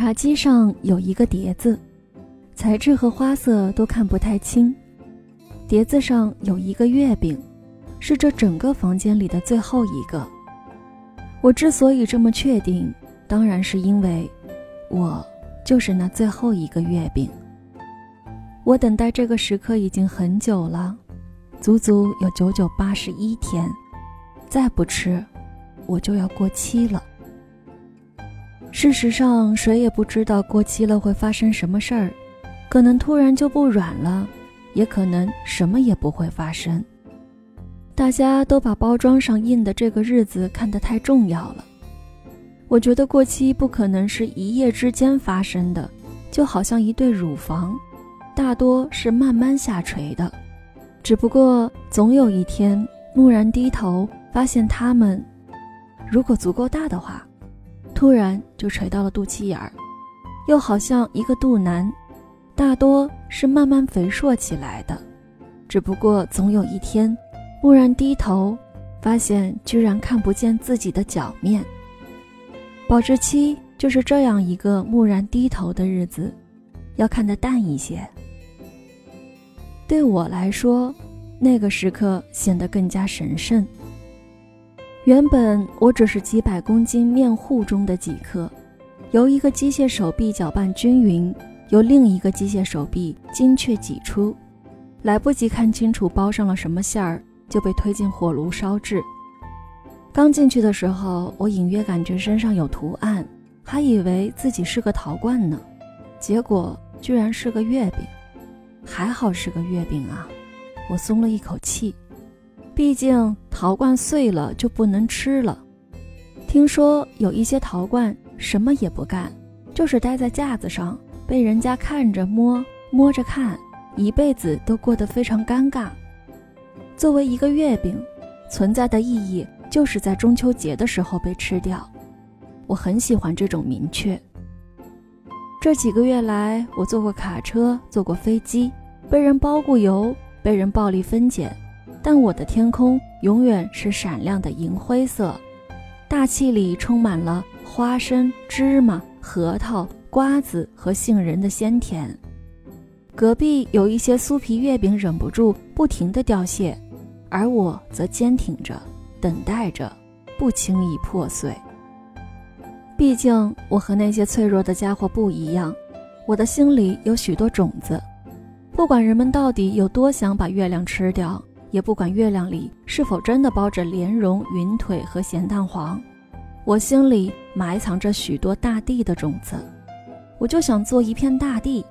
茶几上有一个碟子，材质和花色都看不太清。碟子上有一个月饼，是这整个房间里的最后一个。我之所以这么确定，当然是因为，我就是那最后一个月饼。我等待这个时刻已经很久了，足足有九九八十一天，再不吃，我就要过期了。事实上，谁也不知道过期了会发生什么事儿，可能突然就不软了，也可能什么也不会发生。大家都把包装上印的这个日子看得太重要了。我觉得过期不可能是一夜之间发生的，就好像一对乳房，大多是慢慢下垂的。只不过总有一天，蓦然低头发现它们，如果足够大的话。突然就垂到了肚脐眼儿，又好像一个肚腩，大多是慢慢肥硕起来的。只不过总有一天，蓦然低头，发现居然看不见自己的脚面。保质期就是这样一个蓦然低头的日子，要看得淡一些。对我来说，那个时刻显得更加神圣。原本我只是几百公斤面糊中的几克，由一个机械手臂搅拌均匀，由另一个机械手臂精确挤出，来不及看清楚包上了什么馅儿，就被推进火炉烧制。刚进去的时候，我隐约感觉身上有图案，还以为自己是个陶罐呢，结果居然是个月饼。还好是个月饼啊，我松了一口气。毕竟陶罐碎了就不能吃了。听说有一些陶罐什么也不干，就是待在架子上，被人家看着摸，摸着看，一辈子都过得非常尴尬。作为一个月饼，存在的意义就是在中秋节的时候被吃掉。我很喜欢这种明确。这几个月来，我坐过卡车，坐过飞机，被人包过邮，被人暴力分拣。但我的天空永远是闪亮的银灰色，大气里充满了花生、芝麻、核桃、瓜子和杏仁的鲜甜。隔壁有一些酥皮月饼，忍不住不停地掉屑，而我则坚挺着，等待着，不轻易破碎。毕竟我和那些脆弱的家伙不一样，我的心里有许多种子，不管人们到底有多想把月亮吃掉。也不管月亮里是否真的包着莲蓉、云腿和咸蛋黄，我心里埋藏着许多大地的种子，我就想做一片大地。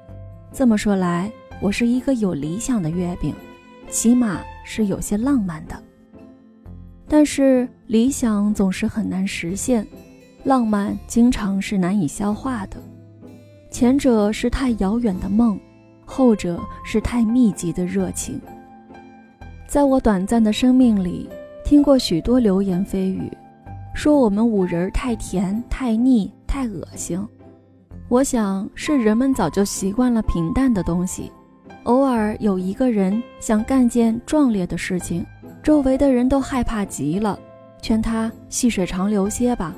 这么说来，我是一个有理想的月饼，起码是有些浪漫的。但是理想总是很难实现，浪漫经常是难以消化的。前者是太遥远的梦，后者是太密集的热情。在我短暂的生命里，听过许多流言蜚语，说我们五人太甜、太腻、太恶心。我想是人们早就习惯了平淡的东西，偶尔有一个人想干件壮烈的事情，周围的人都害怕极了，劝他细水长流些吧。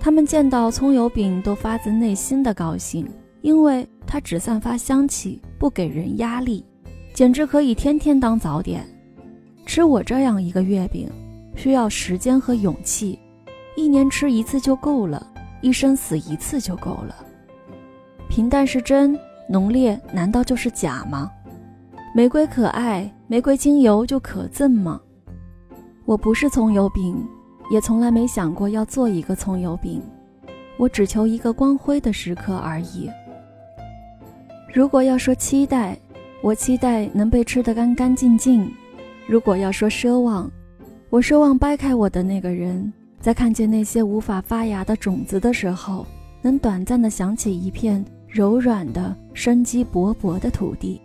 他们见到葱油饼都发自内心的高兴，因为它只散发香气，不给人压力，简直可以天天当早点。吃我这样一个月饼，需要时间和勇气，一年吃一次就够了，一生死一次就够了。平淡是真，浓烈难道就是假吗？玫瑰可爱，玫瑰精油就可憎吗？我不是葱油饼，也从来没想过要做一个葱油饼，我只求一个光辉的时刻而已。如果要说期待，我期待能被吃得干干净净。如果要说奢望，我奢望掰开我的那个人，在看见那些无法发芽的种子的时候，能短暂的想起一片柔软的、生机勃勃的土地。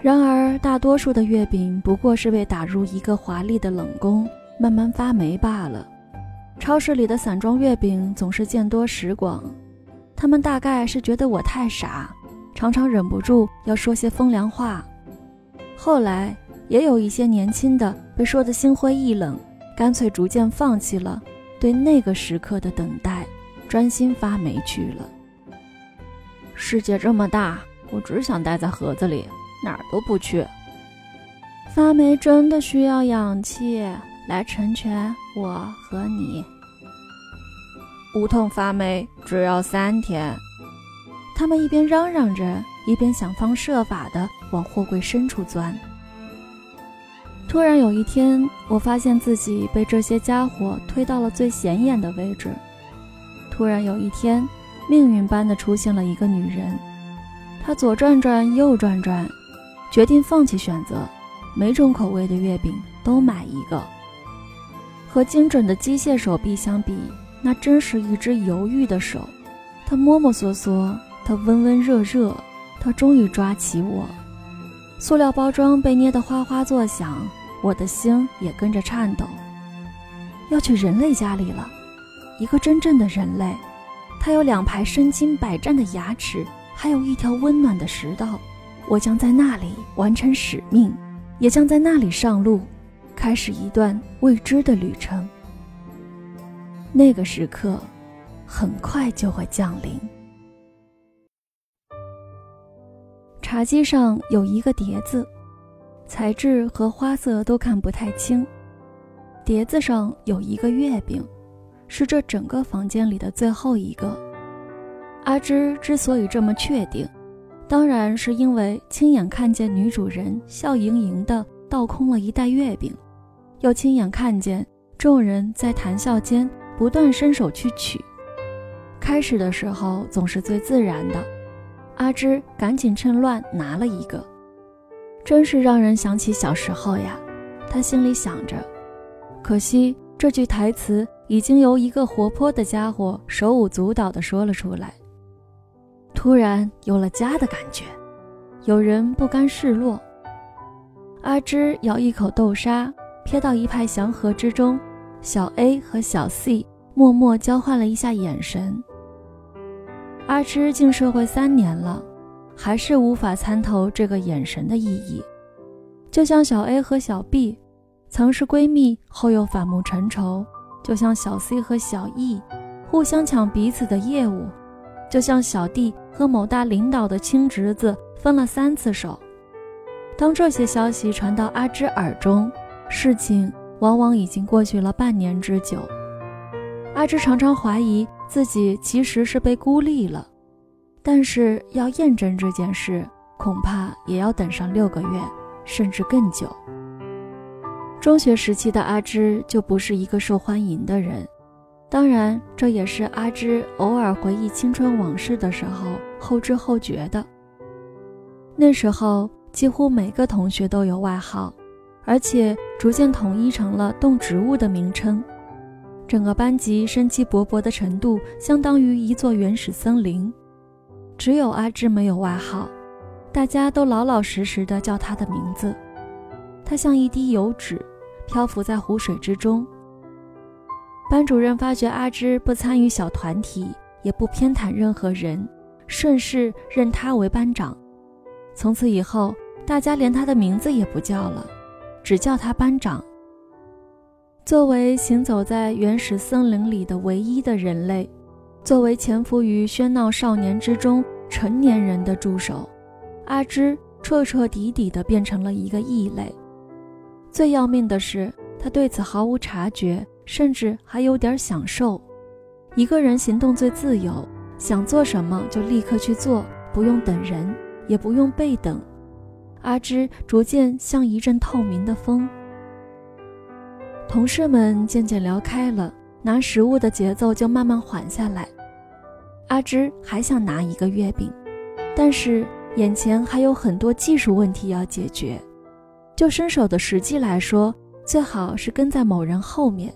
然而，大多数的月饼不过是被打入一个华丽的冷宫，慢慢发霉罢了。超市里的散装月饼总是见多识广，他们大概是觉得我太傻，常常忍不住要说些风凉话。后来。也有一些年轻的被说得心灰意冷，干脆逐渐放弃了对那个时刻的等待，专心发霉去了。世界这么大，我只想待在盒子里，哪儿都不去。发霉真的需要氧气来成全我和你。无痛发霉只要三天。他们一边嚷嚷着，一边想方设法地往货柜深处钻。突然有一天，我发现自己被这些家伙推到了最显眼的位置。突然有一天，命运般的出现了一个女人，她左转转，右转转，决定放弃选择。每种口味的月饼都买一个。和精准的机械手臂相比，那真是一只犹豫的手。它摸摸索索，它温温热热，它终于抓起我。塑料包装被捏得哗哗作响，我的心也跟着颤抖。要去人类家里了，一个真正的人类，他有两排身经百战的牙齿，还有一条温暖的食道。我将在那里完成使命。也将在那里上路，开始一段未知的旅程。那个时刻，很快就会降临。茶几上有一个碟子，材质和花色都看不太清。碟子上有一个月饼，是这整个房间里的最后一个。阿芝之所以这么确定。当然是因为亲眼看见女主人笑盈盈地倒空了一袋月饼，又亲眼看见众人在谈笑间不断伸手去取。开始的时候总是最自然的，阿芝赶紧趁乱拿了一个，真是让人想起小时候呀。他心里想着，可惜这句台词已经由一个活泼的家伙手舞足蹈地说了出来。突然有了家的感觉，有人不甘示弱。阿芝咬一口豆沙，瞥到一派祥和之中，小 A 和小 C 默默交换了一下眼神。阿芝进社会三年了，还是无法参透这个眼神的意义。就像小 A 和小 B，曾是闺蜜，后又反目成仇；就像小 C 和小 E，互相抢彼此的业务。就像小弟和某大领导的亲侄子分了三次手。当这些消息传到阿芝耳中，事情往往已经过去了半年之久。阿芝常常怀疑自己其实是被孤立了，但是要验证这件事，恐怕也要等上六个月，甚至更久。中学时期的阿芝就不是一个受欢迎的人。当然，这也是阿芝偶尔回忆青春往事的时候后知后觉的。那时候，几乎每个同学都有外号，而且逐渐统一成了动植物的名称。整个班级生机勃勃的程度，相当于一座原始森林。只有阿芝没有外号，大家都老老实实的叫她的名字。她像一滴油脂，漂浮在湖水之中。班主任发觉阿芝不参与小团体，也不偏袒任何人，顺势任他为班长。从此以后，大家连他的名字也不叫了，只叫他班长。作为行走在原始森林里的唯一的人类，作为潜伏于喧闹少年之中成年人的助手，阿芝彻彻底底地变成了一个异类。最要命的是，他对此毫无察觉。甚至还有点享受，一个人行动最自由，想做什么就立刻去做，不用等人，也不用被等。阿芝逐渐像一阵透明的风。同事们渐渐聊开了，拿食物的节奏就慢慢缓下来。阿芝还想拿一个月饼，但是眼前还有很多技术问题要解决。就伸手的时机来说，最好是跟在某人后面。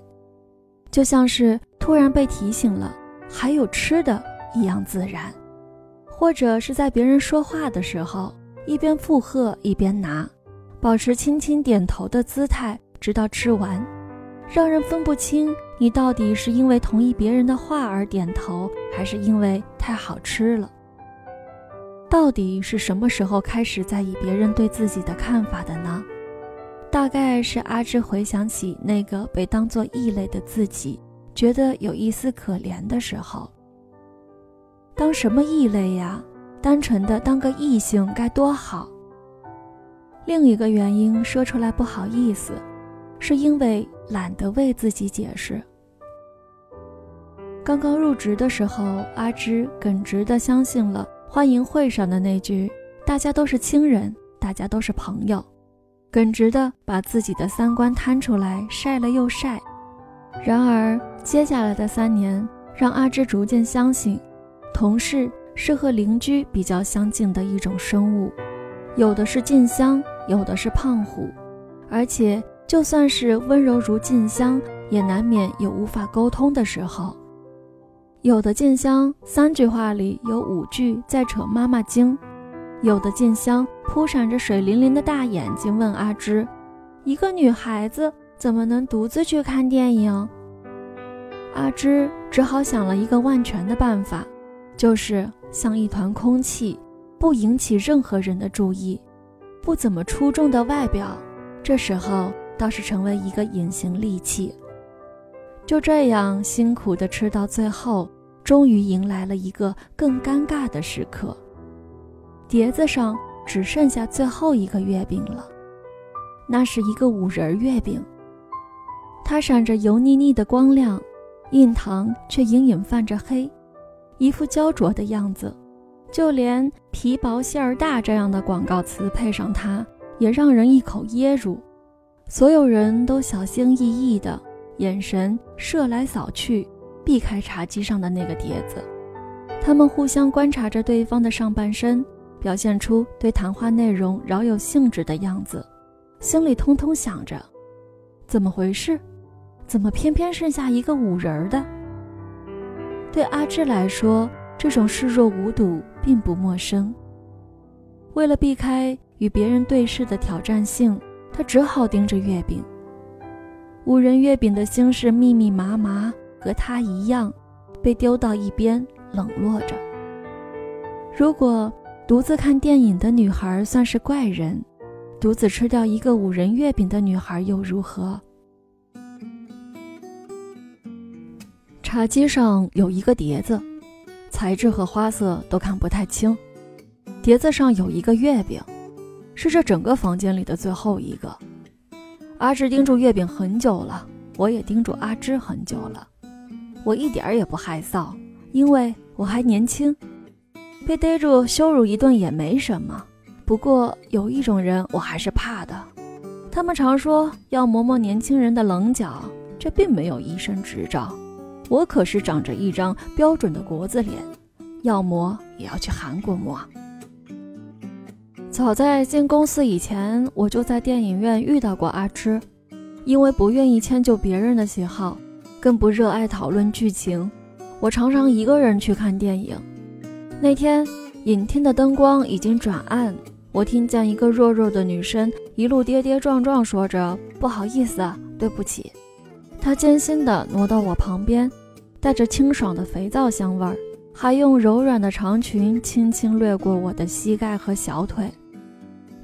就像是突然被提醒了还有吃的一样自然，或者是在别人说话的时候一边附和一边拿，保持轻轻点头的姿态，直到吃完，让人分不清你到底是因为同意别人的话而点头，还是因为太好吃了。到底是什么时候开始在意别人对自己的看法的呢？大概是阿芝回想起那个被当作异类的自己，觉得有一丝可怜的时候，当什么异类呀？单纯的当个异性该多好。另一个原因说出来不好意思，是因为懒得为自己解释。刚刚入职的时候，阿芝耿直地相信了欢迎会上的那句“大家都是亲人，大家都是朋友”，耿直地把自己的三观摊出来晒了又晒。然而，接下来的三年让阿芝逐渐相信，同事是和邻居比较相近的一种生物，有的是静香，有的是胖虎，而且就算是温柔如静香，也难免有无法沟通的时候。有的静香三句话里有五句在扯妈妈经，有的静香扑闪着水灵灵的大眼睛问阿芝：“一个女孩子怎么能独自去看电影？”阿芝只好想了一个万全的办法，就是像一团空气，不引起任何人的注意，不怎么出众的外表，这时候倒是成为一个隐形利器。就这样辛苦的吃到最后，终于迎来了一个更尴尬的时刻。碟子上只剩下最后一个月饼了，那是一个五仁月饼。它闪着油腻腻的光亮，印堂却隐隐泛着黑，一副焦灼的样子。就连“皮薄馅儿大”这样的广告词配上它，也让人一口噎住。所有人都小心翼翼的。眼神射来扫去，避开茶几上的那个碟子。他们互相观察着对方的上半身，表现出对谈话内容饶有兴致的样子，心里通通想着：怎么回事？怎么偏偏剩下一个五人儿的？对阿芝来说，这种视若无睹并不陌生。为了避开与别人对视的挑战性，他只好盯着月饼。五仁月饼的心事密密麻麻，和他一样，被丢到一边冷落着。如果独自看电影的女孩算是怪人，独自吃掉一个五仁月饼的女孩又如何？茶几上有一个碟子，材质和花色都看不太清。碟子上有一个月饼，是这整个房间里的最后一个。阿芝盯住月饼很久了，我也盯住阿芝很久了。我一点儿也不害臊，因为我还年轻，被逮住羞辱一顿也没什么。不过有一种人我还是怕的，他们常说要磨磨年轻人的棱角，这并没有医生执照。我可是长着一张标准的国字脸，要磨也要去韩国磨。早在进公司以前，我就在电影院遇到过阿芝。因为不愿意迁就别人的喜好，更不热爱讨论剧情，我常常一个人去看电影。那天，影厅的灯光已经转暗，我听见一个弱弱的女声一路跌跌撞撞说着：“不好意思，对不起。”她艰辛地挪到我旁边，带着清爽的肥皂香味儿，还用柔软的长裙轻轻掠过我的膝盖和小腿。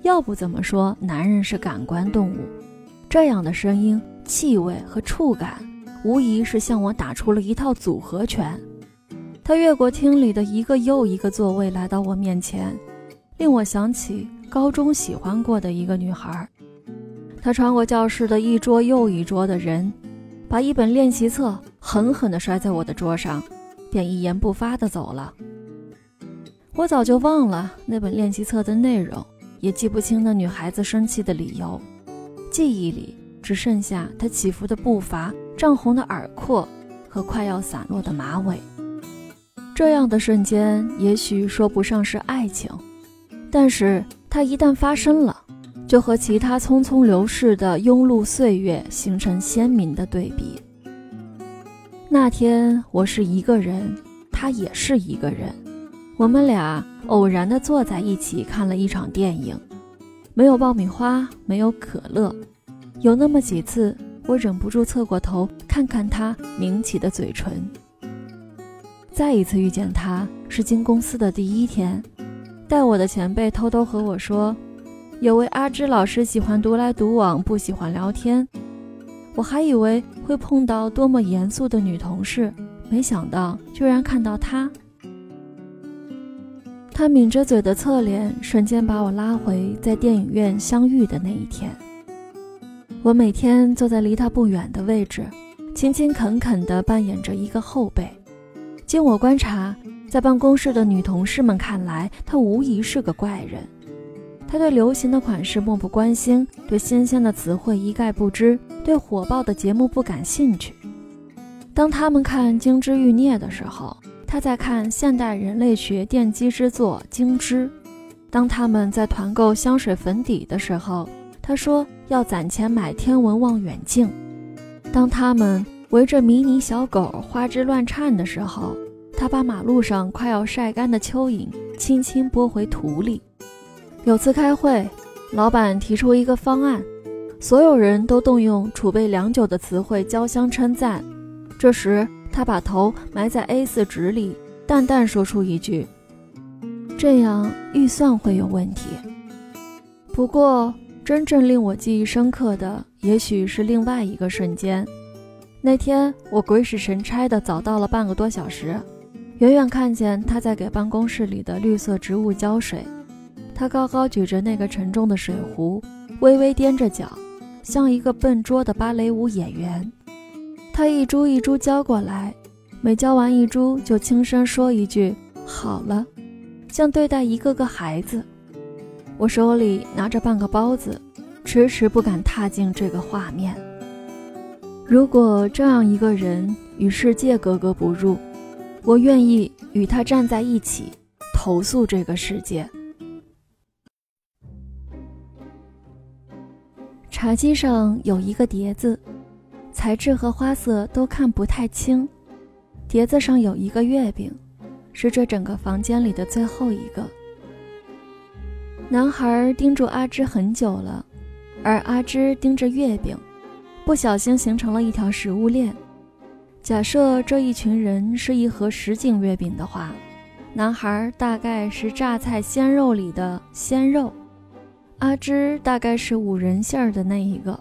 要不怎么说男人是感官动物？这样的声音、气味和触感，无疑是向我打出了一套组合拳。他越过厅里的一个又一个座位，来到我面前，令我想起高中喜欢过的一个女孩。他穿过教室的一桌又一桌的人，把一本练习册狠狠地摔在我的桌上，便一言不发地走了。我早就忘了那本练习册的内容。也记不清那女孩子生气的理由，记忆里只剩下她起伏的步伐、涨红的耳廓和快要散落的马尾。这样的瞬间，也许说不上是爱情，但是它一旦发生了，就和其他匆匆流逝的庸碌岁月形成鲜明的对比。那天我是一个人，他也是一个人，我们俩。偶然地坐在一起看了一场电影，没有爆米花，没有可乐，有那么几次，我忍不住侧过头看看他抿起的嘴唇。再一次遇见他是进公司的第一天，带我的前辈偷偷和我说，有位阿芝老师喜欢独来独往，不喜欢聊天。我还以为会碰到多么严肃的女同事，没想到居然看到她。他抿着嘴的侧脸，瞬间把我拉回在电影院相遇的那一天。我每天坐在离他不远的位置，勤勤恳恳地扮演着一个后辈。经我观察，在办公室的女同事们看来，他无疑是个怪人。他对流行的款式漠不关心，对新鲜的词汇一概不知，对火爆的节目不感兴趣。当他们看《金枝欲孽》的时候，他在看现代人类学奠基之作《金枝》；当他们在团购香水粉底的时候，他说要攒钱买天文望远镜；当他们围着迷你小狗花枝乱颤的时候，他把马路上快要晒干的蚯蚓轻轻拨回土里。有次开会，老板提出一个方案，所有人都动用储备良久的词汇交相称赞。这时，他把头埋在 A4 纸里，淡淡说出一句：“这样预算会有问题。”不过，真正令我记忆深刻的，也许是另外一个瞬间。那天，我鬼使神差地早到了半个多小时，远远看见他在给办公室里的绿色植物浇水。他高高举着那个沉重的水壶，微微踮着脚，像一个笨拙的芭蕾舞演员。他一株一株浇过来，每浇完一株，就轻声说一句“好了”，像对待一个个孩子。我手里拿着半个包子，迟迟不敢踏进这个画面。如果这样一个人与世界格格不入，我愿意与他站在一起，投诉这个世界。茶几上有一个碟子。材质和花色都看不太清，碟子上有一个月饼，是这整个房间里的最后一个。男孩盯住阿芝很久了，而阿芝盯着月饼，不小心形成了一条食物链。假设这一群人是一盒什锦月饼的话，男孩大概是榨菜鲜肉里的鲜肉，阿芝大概是五仁馅儿的那一个。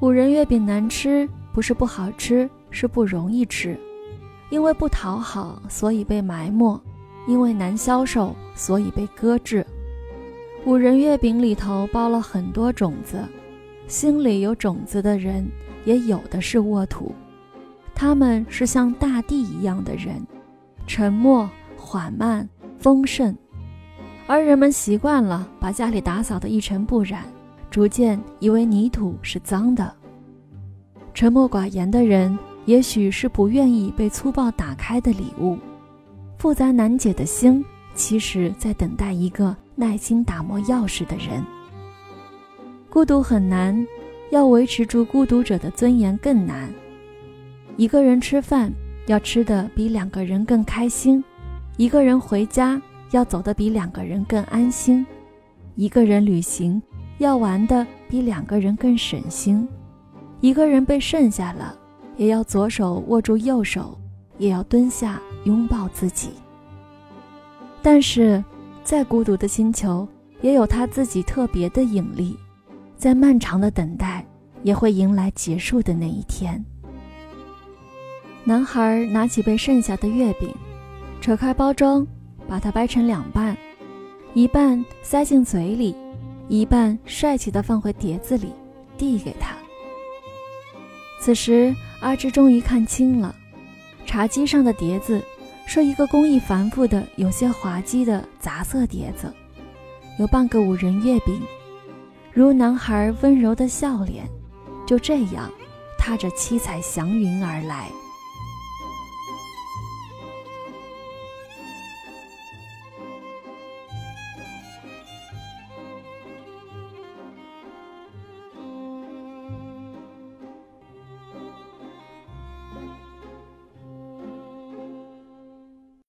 五仁月饼难吃，不是不好吃，是不容易吃。因为不讨好，所以被埋没；因为难销售，所以被搁置。五仁月饼里头包了很多种子，心里有种子的人，也有的是沃土。他们是像大地一样的人，沉默、缓慢、丰盛。而人们习惯了把家里打扫得一尘不染。逐渐以为泥土是脏的。沉默寡言的人，也许是不愿意被粗暴打开的礼物。复杂难解的心，其实在等待一个耐心打磨钥匙的人。孤独很难，要维持住孤独者的尊严更难。一个人吃饭，要吃得比两个人更开心；一个人回家，要走得比两个人更安心；一个人旅行。要玩的比两个人更省心，一个人被剩下了，也要左手握住右手，也要蹲下拥抱自己。但是，再孤独的星球也有它自己特别的引力，在漫长的等待，也会迎来结束的那一天。男孩拿起被剩下的月饼，扯开包装，把它掰成两半，一半塞进嘴里。一半帅气地放回碟子里，递给他。此时，阿芝终于看清了，茶几上的碟子是一个工艺繁复的、有些滑稽的杂色碟子，有半个五仁月饼，如男孩温柔的笑脸，就这样踏着七彩祥云而来。